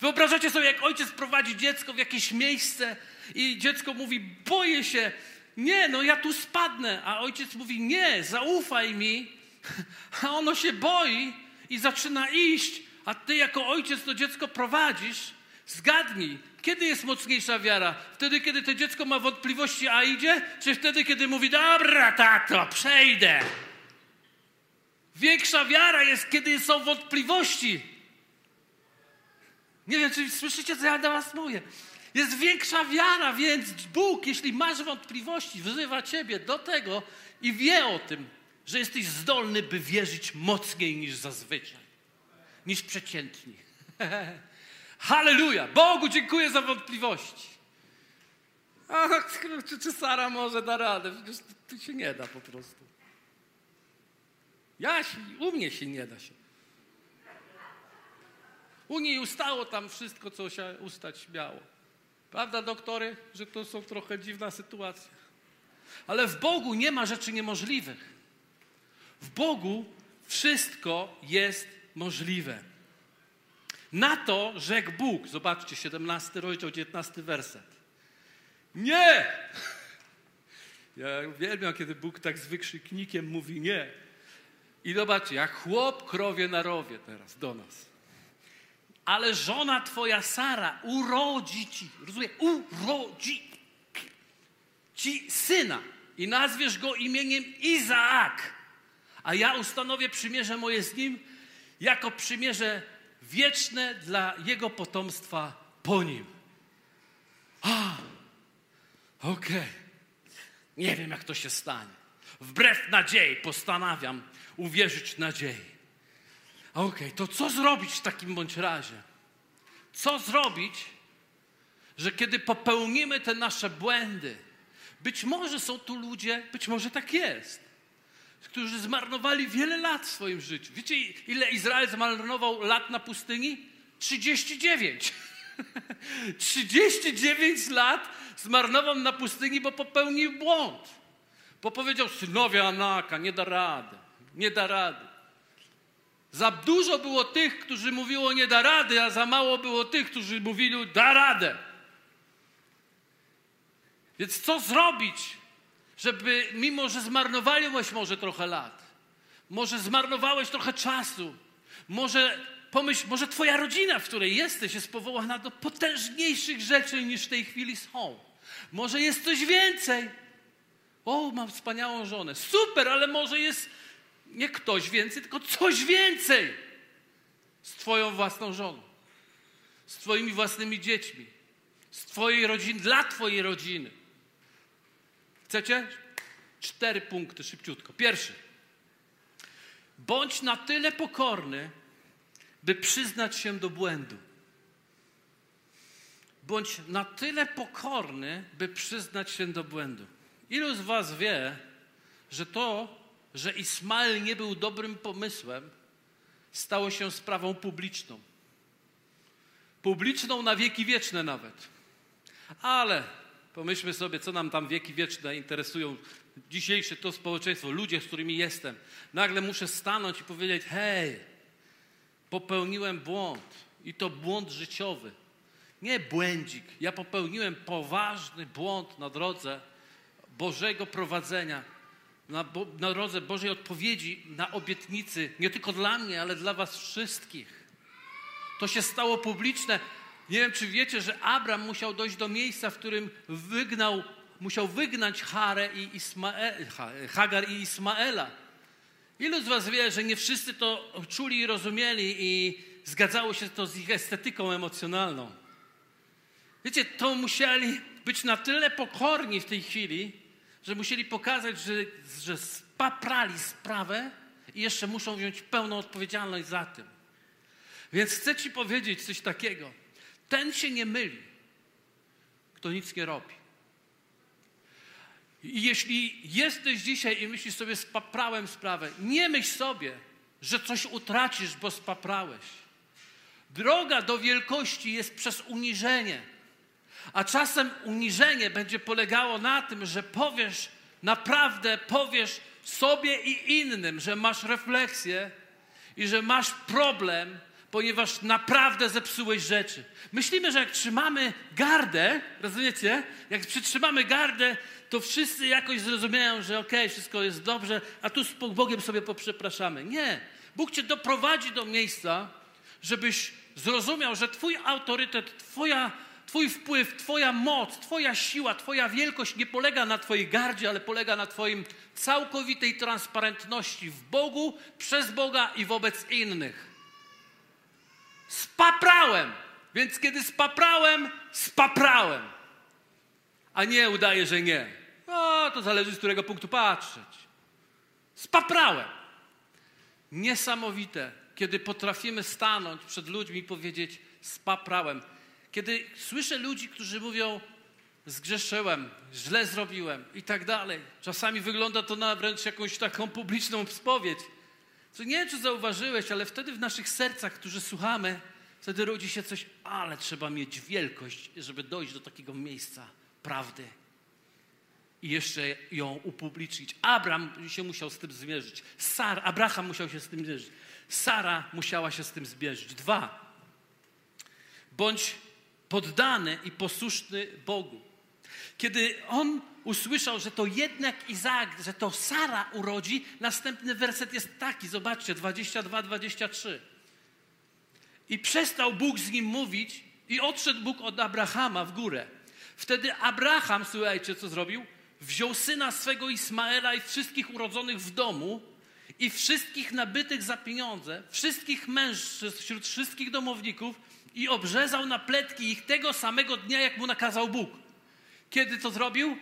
Wyobrażacie sobie, jak ojciec prowadzi dziecko w jakieś miejsce i dziecko mówi: Boję się, nie, no ja tu spadnę. A ojciec mówi: Nie, zaufaj mi. (laughs) A ono się boi i zaczyna iść, a ty jako ojciec to dziecko prowadzisz. Zgadnij, kiedy jest mocniejsza wiara? Wtedy, kiedy to dziecko ma wątpliwości, a idzie? Czy wtedy, kiedy mówi, dobra, tato, przejdę? Większa wiara jest, kiedy są wątpliwości. Nie wiem, czy słyszycie, co ja do was mówię. Jest większa wiara, więc Bóg, jeśli masz wątpliwości, wzywa ciebie do tego i wie o tym, że jesteś zdolny, by wierzyć mocniej niż zazwyczaj, niż przeciętni. (laughs) Halleluja! Bogu dziękuję za wątpliwości. A czy, czy Sara może da radę? Przecież to się nie da po prostu. Ja się, u mnie się nie da się. U niej ustało tam wszystko, co się ustać miało. Prawda, doktory, że to są trochę dziwna sytuacja. Ale w Bogu nie ma rzeczy niemożliwych. W Bogu wszystko jest możliwe. Na to rzekł Bóg. Zobaczcie, 17 rozdział, 19 werset. Nie! Ja uwielbiam, kiedy Bóg tak z wykrzyknikiem mówi nie. I zobaczcie, jak chłop krowie na rowie teraz do nas. Ale żona twoja Sara urodzi ci, rozumie, urodzi ci syna i nazwiesz go imieniem Izaak. A ja ustanowię przymierze moje z nim jako przymierze wieczne dla jego potomstwa po nim. A, okej. Okay. Nie wiem, jak to się stanie. Wbrew nadziei postanawiam uwierzyć nadziei. Okej, okay, to co zrobić w takim bądź razie? Co zrobić, że kiedy popełnimy te nasze błędy, być może są tu ludzie, być może tak jest, którzy zmarnowali wiele lat w swoim życiu. Wiecie, ile Izrael zmarnował lat na pustyni? 39. 39 (laughs) lat zmarnował na pustyni, bo popełnił błąd. Bo powiedział, synowie Anaka, nie da rady, nie da rady. Za dużo było tych, którzy mówiło nie da rady, a za mało było tych, którzy mówili da radę. Więc co zrobić, żeby mimo, że zmarnowałeś może trochę lat, może zmarnowałeś trochę czasu, może pomyśl, może twoja rodzina, w której jesteś, jest powołana do potężniejszych rzeczy niż w tej chwili są. Może jest coś więcej. O, mam wspaniałą żonę. Super, ale może jest nie ktoś więcej, tylko coś więcej z Twoją własną żoną, z Twoimi własnymi dziećmi, z Twojej rodziny, dla Twojej rodziny. Chcecie? Cztery punkty szybciutko. Pierwszy. Bądź na tyle pokorny, by przyznać się do błędu. Bądź na tyle pokorny, by przyznać się do błędu. Ilu z Was wie, że to, że Ismael nie był dobrym pomysłem, stało się sprawą publiczną. Publiczną na wieki wieczne nawet. Ale pomyślmy sobie, co nam tam wieki wieczne interesują. Dzisiejsze to społeczeństwo, ludzie, z którymi jestem. Nagle muszę stanąć i powiedzieć: hej, popełniłem błąd. I to błąd życiowy. Nie błędzik. Ja popełniłem poważny błąd na drodze Bożego prowadzenia na, Bo na drodze Bożej odpowiedzi na obietnicy, nie tylko dla mnie, ale dla Was wszystkich. To się stało publiczne. Nie wiem, czy wiecie, że Abraham musiał dojść do miejsca, w którym wygnał, musiał wygnać Harę i Ismael, Hagar i Ismaela. Ilu z Was wie, że nie wszyscy to czuli i rozumieli i zgadzało się to z ich estetyką emocjonalną? Wiecie, to musieli być na tyle pokorni w tej chwili, że musieli pokazać, że, że spaprali sprawę i jeszcze muszą wziąć pełną odpowiedzialność za tym. Więc chcę Ci powiedzieć coś takiego. Ten się nie myli, kto nic nie robi. I jeśli jesteś dzisiaj i myślisz sobie, spaprałem sprawę, nie myśl sobie, że coś utracisz, bo spaprałeś. Droga do wielkości jest przez uniżenie. A czasem uniżenie będzie polegało na tym, że powiesz, naprawdę powiesz sobie i innym, że masz refleksję i że masz problem, ponieważ naprawdę zepsułeś rzeczy. Myślimy, że jak trzymamy gardę, rozumiecie? Jak przytrzymamy gardę, to wszyscy jakoś zrozumieją, że okej, okay, wszystko jest dobrze, a tu z Bogiem sobie poprzepraszamy. Nie. Bóg cię doprowadzi do miejsca, żebyś zrozumiał, że Twój autorytet, Twoja Twój wpływ, Twoja moc, Twoja siła, Twoja wielkość nie polega na Twojej gardzie, ale polega na Twoim całkowitej transparentności w Bogu, przez Boga i wobec innych. Spaprałem, więc kiedy spaprałem, spaprałem. A nie udaję, że nie. No, to zależy z którego punktu patrzeć. Spaprałem. Niesamowite, kiedy potrafimy stanąć przed ludźmi i powiedzieć: Spaprałem. Kiedy słyszę ludzi, którzy mówią, zgrzeszyłem, źle zrobiłem i tak dalej. Czasami wygląda to na wręcz jakąś taką publiczną spowiedź. Co nie wiem, czy zauważyłeś, ale wtedy w naszych sercach, którzy słuchamy, Wtedy rodzi się coś, ale trzeba mieć wielkość, żeby dojść do takiego miejsca prawdy i jeszcze ją upublicznić. Abraham się musiał z tym zmierzyć. Sar, Abraham musiał się z tym zmierzyć. Sara musiała się z tym zmierzyć. Dwa. Bądź poddany i posłuszny Bogu. Kiedy on usłyszał, że to jednak Izaak, że to Sara urodzi, następny werset jest taki, zobaczcie, 22-23. I przestał Bóg z nim mówić i odszedł Bóg od Abrahama w górę. Wtedy Abraham, słuchajcie, co zrobił? Wziął syna swego Ismaela i wszystkich urodzonych w domu i wszystkich nabytych za pieniądze, wszystkich mężczyzn wśród wszystkich domowników i obrzezał na pletki ich tego samego dnia, jak mu nakazał Bóg. Kiedy to zrobił?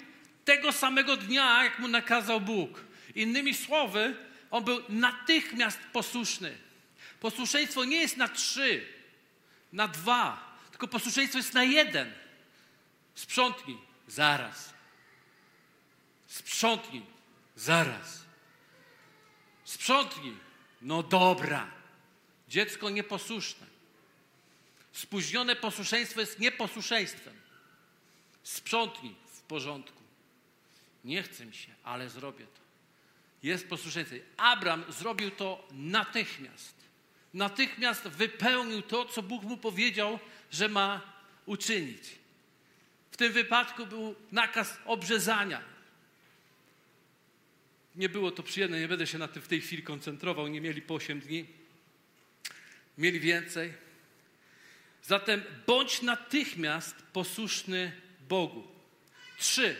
Tego samego dnia, jak mu nakazał Bóg. Innymi słowy, on był natychmiast posłuszny. Posłuszeństwo nie jest na trzy, na dwa, tylko posłuszeństwo jest na jeden. Sprzątnij, zaraz. Sprzątnij, zaraz. Sprzątnij, no dobra. Dziecko nieposłuszne. Spóźnione posłuszeństwo jest nieposłuszeństwem. Sprzątnij w porządku. Nie chcę mi się, ale zrobię to. Jest posłuszeństwo. Abram zrobił to natychmiast. Natychmiast wypełnił to, co Bóg mu powiedział, że ma uczynić. W tym wypadku był nakaz obrzezania. Nie było to przyjemne, nie będę się na tym w tej chwili koncentrował. Nie mieli po 8 dni, mieli więcej. Zatem bądź natychmiast posłuszny Bogu. Trzy.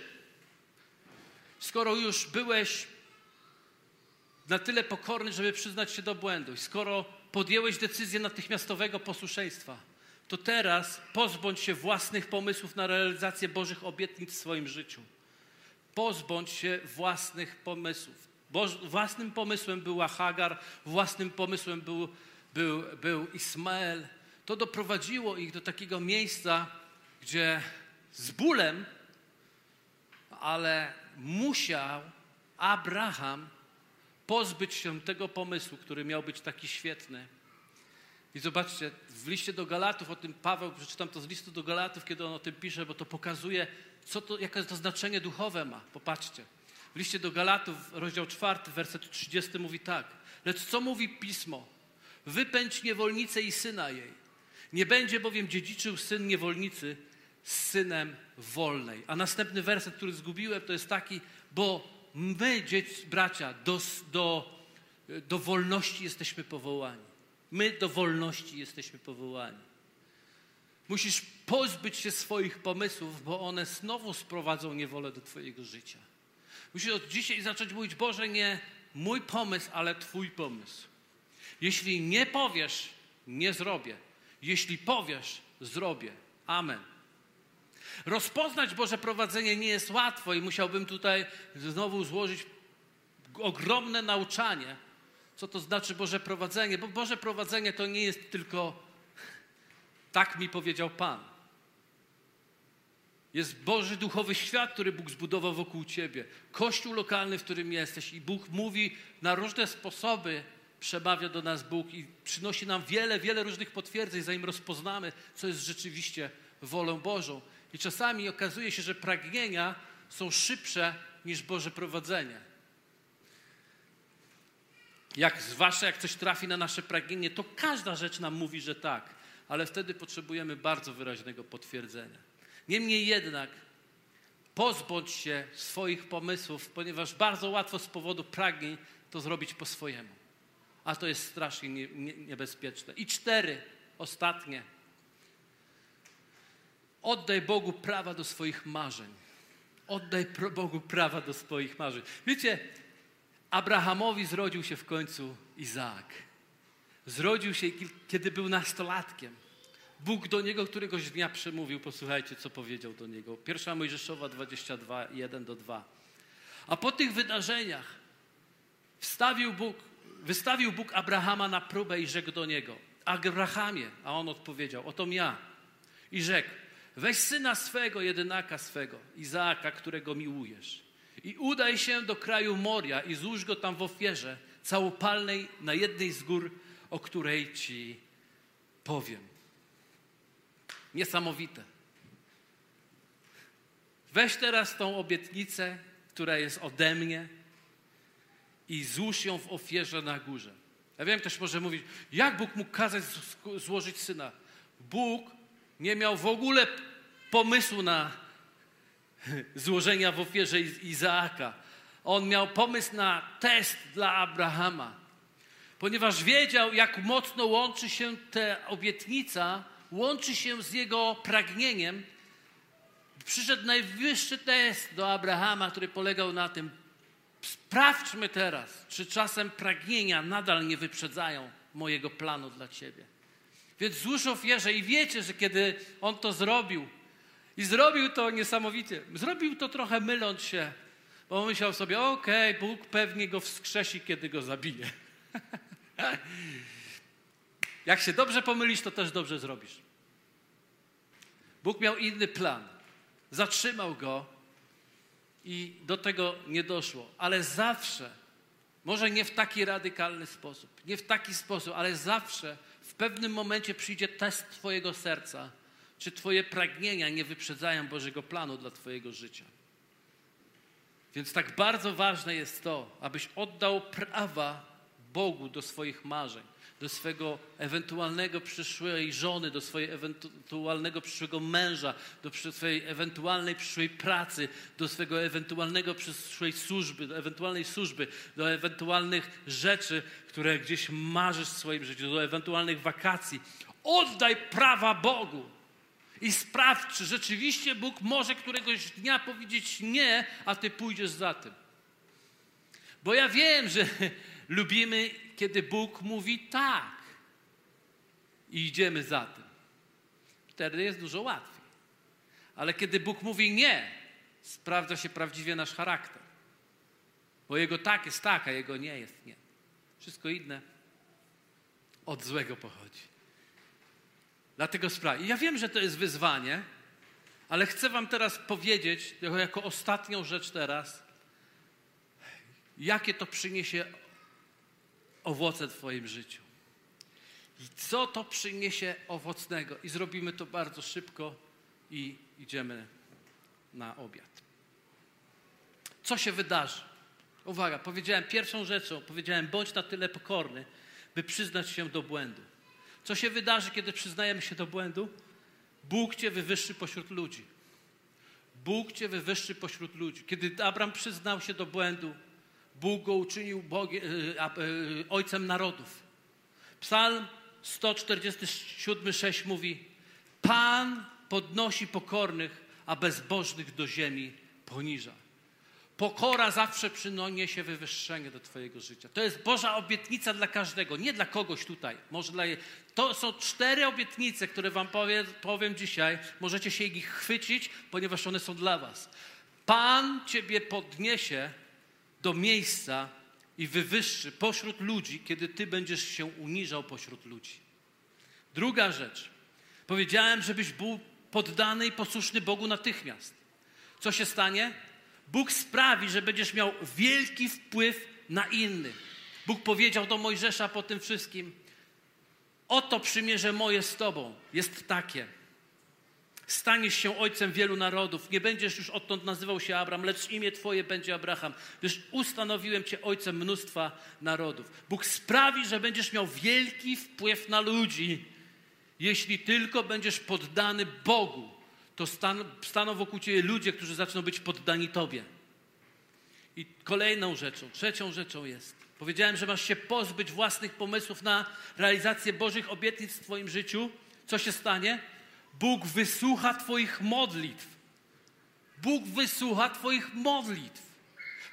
Skoro już byłeś na tyle pokorny, żeby przyznać się do błędu, skoro podjęłeś decyzję natychmiastowego posłuszeństwa, to teraz pozbądź się własnych pomysłów na realizację Bożych obietnic w swoim życiu. Pozbądź się własnych pomysłów. Boż, własnym pomysłem była Hagar, własnym pomysłem był, był, był Ismael. To doprowadziło ich do takiego miejsca, gdzie z bólem, ale musiał Abraham pozbyć się tego pomysłu, który miał być taki świetny. I zobaczcie, w liście do Galatów, o tym Paweł, przeczytam to z listu do Galatów, kiedy on o tym pisze, bo to pokazuje, co to, jakie to znaczenie duchowe ma. Popatrzcie. W liście do Galatów, rozdział 4, werset 30 mówi tak. Lecz co mówi Pismo? Wypędź niewolnicę i syna jej. Nie będzie bowiem dziedziczył syn niewolnicy z synem wolnej. A następny werset, który zgubiłem, to jest taki, bo my, dzieci, bracia, do, do, do wolności jesteśmy powołani. My do wolności jesteśmy powołani. Musisz pozbyć się swoich pomysłów, bo one znowu sprowadzą niewolę do Twojego życia. Musisz od dzisiaj zacząć mówić, Boże, nie mój pomysł, ale Twój pomysł. Jeśli nie powiesz, nie zrobię. Jeśli powiesz, zrobię. Amen. Rozpoznać Boże prowadzenie nie jest łatwo i musiałbym tutaj znowu złożyć ogromne nauczanie, co to znaczy Boże prowadzenie, bo Boże prowadzenie to nie jest tylko tak mi powiedział Pan. Jest Boży duchowy świat, który Bóg zbudował wokół ciebie. Kościół lokalny, w którym jesteś. I Bóg mówi na różne sposoby, przemawia do nas Bóg i przynosi nam wiele, wiele różnych potwierdzeń, zanim rozpoznamy, co jest rzeczywiście wolą Bożą. I czasami okazuje się, że pragnienia są szybsze niż Boże prowadzenie. Jak zwłaszcza jak coś trafi na nasze pragnienie, to każda rzecz nam mówi, że tak, ale wtedy potrzebujemy bardzo wyraźnego potwierdzenia. Niemniej jednak pozbądź się swoich pomysłów, ponieważ bardzo łatwo z powodu pragnień to zrobić po swojemu. A to jest strasznie nie, nie, niebezpieczne. I cztery, ostatnie. Oddaj Bogu prawa do swoich marzeń. Oddaj Bogu prawa do swoich marzeń. Wiecie, Abrahamowi zrodził się w końcu Izaak. Zrodził się, kiedy był nastolatkiem. Bóg do niego któregoś dnia przemówił. Posłuchajcie, co powiedział do niego. Pierwsza Mojżeszowa 22, 1 do 2. A po tych wydarzeniach wstawił Bóg, wystawił Bóg Abrahama na próbę i rzekł do niego: Abrahamie, a on odpowiedział: Oto ja. I rzekł: Weź syna swego, jedynaka swego, Izaaka, którego miłujesz, i udaj się do kraju Moria i złóż go tam w ofierze całopalnej na jednej z gór, o której ci powiem. Niesamowite. Weź teraz tą obietnicę, która jest ode mnie i złóż ją w ofierze na górze. Ja wiem, ktoś może mówić, jak Bóg mógł kazać złożyć syna? Bóg nie miał w ogóle pomysłu na (laughs) złożenia w ofierze Izaaka. On miał pomysł na test dla Abrahama, ponieważ wiedział, jak mocno łączy się ta obietnica, łączy się z jego pragnieniem. Przyszedł najwyższy test do Abrahama, który polegał na tym, sprawdźmy teraz, czy czasem pragnienia nadal nie wyprzedzają mojego planu dla ciebie. Więc złóż ofierze i wiecie, że kiedy on to zrobił, i zrobił to niesamowicie, zrobił to trochę myląc się, bo myślał sobie, okej, okay, Bóg pewnie go wskrzesi, kiedy go zabije. (laughs) Jak się dobrze pomylisz, to też dobrze zrobisz. Bóg miał inny plan. Zatrzymał go i do tego nie doszło. Ale zawsze, może nie w taki radykalny sposób, nie w taki sposób, ale zawsze w pewnym momencie przyjdzie test Twojego serca, czy Twoje pragnienia nie wyprzedzają Bożego planu dla Twojego życia. Więc tak bardzo ważne jest to, abyś oddał prawa Bogu do swoich marzeń, do swojego ewentualnego przyszłej żony, do swojego ewentualnego przyszłego męża, do swojej ewentualnej przyszłej pracy, do swojego ewentualnego przyszłej służby, do ewentualnej służby, do ewentualnych rzeczy, które gdzieś marzysz w swoim życiu, do ewentualnych wakacji. Oddaj prawa Bogu i sprawdź, czy rzeczywiście Bóg może któregoś dnia powiedzieć nie, a ty pójdziesz za tym. Bo ja wiem, że (laughs) lubimy, kiedy Bóg mówi tak i idziemy za tym. Wtedy jest dużo łatwiej. Ale kiedy Bóg mówi nie, sprawdza się prawdziwie nasz charakter. Bo Jego tak jest tak, a Jego nie jest nie. Wszystko inne od złego pochodzi. Dlatego sprawa. I ja wiem, że to jest wyzwanie, ale chcę Wam teraz powiedzieć, jako ostatnią rzecz teraz, jakie to przyniesie owoce w Twoim życiu. I co to przyniesie owocnego. I zrobimy to bardzo szybko i idziemy na obiad. Co się wydarzy? Uwaga, powiedziałem pierwszą rzeczą, powiedziałem bądź na tyle pokorny, by przyznać się do błędu. Co się wydarzy, kiedy przyznajemy się do błędu? Bóg cię wywyższy pośród ludzi. Bóg cię wywyższy pośród ludzi. Kiedy Abraham przyznał się do błędu, Bóg go uczynił Bogie, ojcem narodów. Psalm 147,6 mówi: Pan podnosi pokornych, a bezbożnych do ziemi poniża. Pokora zawsze przyniesie wywyższenie do Twojego życia. To jest Boża obietnica dla każdego, nie dla kogoś tutaj. Może dla... To są cztery obietnice, które Wam powiem, powiem dzisiaj. Możecie się ich chwycić, ponieważ one są dla Was. Pan Ciebie podniesie do miejsca i wywyższy pośród ludzi, kiedy Ty będziesz się uniżał pośród ludzi. Druga rzecz. Powiedziałem, żebyś był poddany i posłuszny Bogu natychmiast. Co się stanie? Bóg sprawi, że będziesz miał wielki wpływ na innych. Bóg powiedział do Mojżesza po tym wszystkim: Oto przymierze moje z Tobą jest takie. Staniesz się ojcem wielu narodów. Nie będziesz już odtąd nazywał się Abram, lecz imię Twoje będzie Abraham, gdyż ustanowiłem Cię ojcem mnóstwa narodów. Bóg sprawi, że będziesz miał wielki wpływ na ludzi, jeśli tylko będziesz poddany Bogu to stan, staną wokół ciebie ludzie, którzy zaczną być poddani tobie. I kolejną rzeczą, trzecią rzeczą jest, powiedziałem, że masz się pozbyć własnych pomysłów na realizację Bożych obietnic w twoim życiu. Co się stanie? Bóg wysłucha twoich modlitw. Bóg wysłucha twoich modlitw.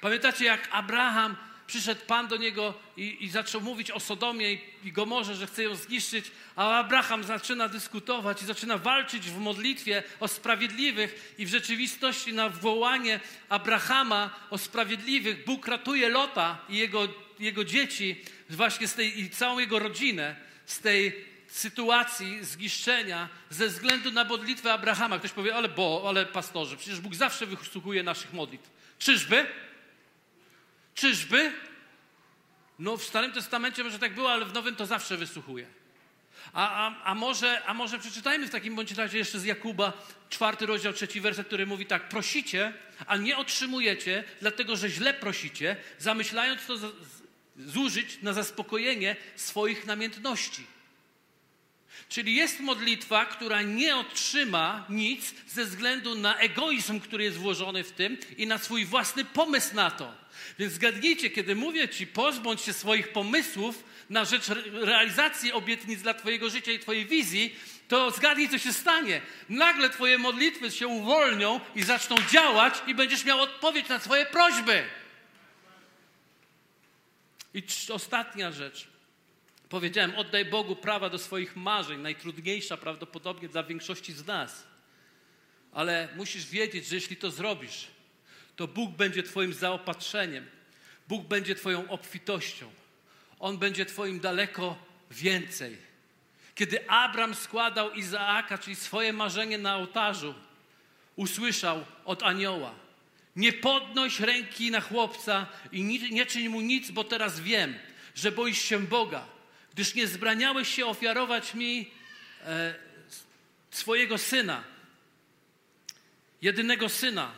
Pamiętacie, jak Abraham przyszedł Pan do niego i, i zaczął mówić o Sodomie i, i Gomorze, że chce ją zniszczyć, a Abraham zaczyna dyskutować i zaczyna walczyć w modlitwie o sprawiedliwych i w rzeczywistości na wołanie Abrahama o sprawiedliwych Bóg ratuje Lota i jego, jego dzieci właśnie z tej, i całą jego rodzinę z tej sytuacji zniszczenia ze względu na modlitwę Abrahama. Ktoś powie, ale bo, ale pastorze, przecież Bóg zawsze wysłuchuje naszych modlitw. Czyżby? Czyżby? No w Starym Testamencie może tak było, ale w Nowym to zawsze wysłuchuje. A, a, a, może, a może przeczytajmy w takim bądź razie jeszcze z Jakuba, czwarty rozdział, trzeci werset, który mówi tak: Prosicie, a nie otrzymujecie, dlatego że źle prosicie, zamyślając to zużyć na zaspokojenie swoich namiętności. Czyli jest modlitwa, która nie otrzyma nic ze względu na egoizm, który jest włożony w tym i na swój własny pomysł na to. Więc zgadnijcie, kiedy mówię Ci, pozbądź się swoich pomysłów na rzecz realizacji obietnic dla Twojego życia i Twojej wizji, to zgadnij, co się stanie. Nagle Twoje modlitwy się uwolnią i zaczną działać, i będziesz miał odpowiedź na Twoje prośby. I ostatnia rzecz. Powiedziałem, oddaj Bogu prawa do swoich marzeń, najtrudniejsza prawdopodobnie dla większości z nas. Ale musisz wiedzieć, że jeśli to zrobisz, to Bóg będzie Twoim zaopatrzeniem. Bóg będzie Twoją obfitością. On będzie Twoim daleko więcej. Kiedy Abram składał Izaaka, czyli swoje marzenie na ołtarzu, usłyszał od anioła: Nie podnoś ręki na chłopca i nie czyń mu nic, bo teraz wiem, że boisz się Boga, gdyż nie zbraniałeś się ofiarować mi e, swojego syna, jedynego syna.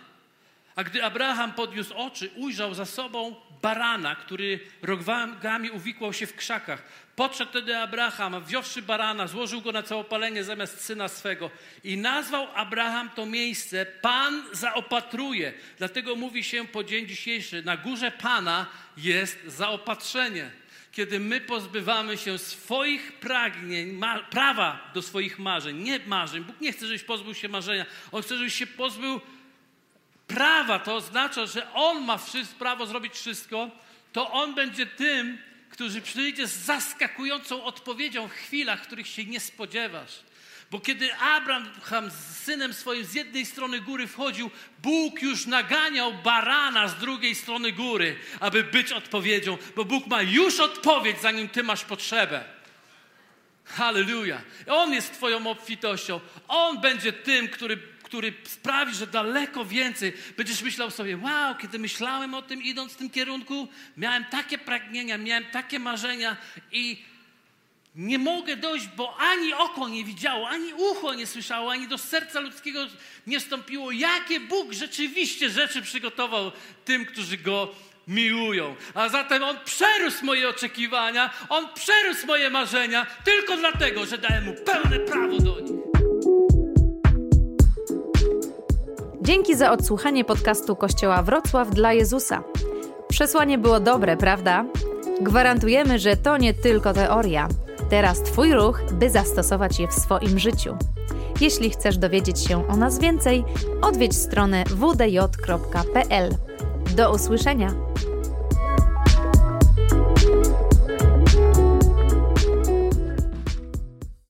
A gdy Abraham podniósł oczy, ujrzał za sobą barana, który rogami uwikłał się w krzakach. Podszedł wtedy Abraham, wziąwszy barana, złożył go na całopalenie zamiast syna swego i nazwał Abraham to miejsce Pan zaopatruje. Dlatego mówi się po dzień dzisiejszy, na górze Pana jest zaopatrzenie. Kiedy my pozbywamy się swoich pragnień, prawa do swoich marzeń, nie marzeń. Bóg nie chce, żebyś pozbył się marzenia. On chce, żebyś się pozbył prawa, to oznacza, że On ma prawo zrobić wszystko, to On będzie tym, który przyjdzie z zaskakującą odpowiedzią w chwilach, których się nie spodziewasz. Bo kiedy Abraham z synem swoim z jednej strony góry wchodził, Bóg już naganiał barana z drugiej strony góry, aby być odpowiedzią, bo Bóg ma już odpowiedź, zanim ty masz potrzebę. Halleluja. On jest Twoją obfitością. On będzie tym, który który sprawi, że daleko więcej będziesz myślał sobie, wow, kiedy myślałem o tym, idąc w tym kierunku, miałem takie pragnienia, miałem takie marzenia i nie mogę dojść, bo ani oko nie widziało, ani ucho nie słyszało, ani do serca ludzkiego nie stąpiło, jakie Bóg rzeczywiście rzeczy przygotował tym, którzy Go miłują. A zatem On przerósł moje oczekiwania, On przerósł moje marzenia, tylko dlatego, że dałem Mu pełne prawo do nich. Dzięki za odsłuchanie podcastu Kościoła Wrocław dla Jezusa. Przesłanie było dobre, prawda? Gwarantujemy, że to nie tylko teoria. Teraz Twój ruch, by zastosować je w swoim życiu. Jeśli chcesz dowiedzieć się o nas więcej, odwiedź stronę wdj.pl. Do usłyszenia!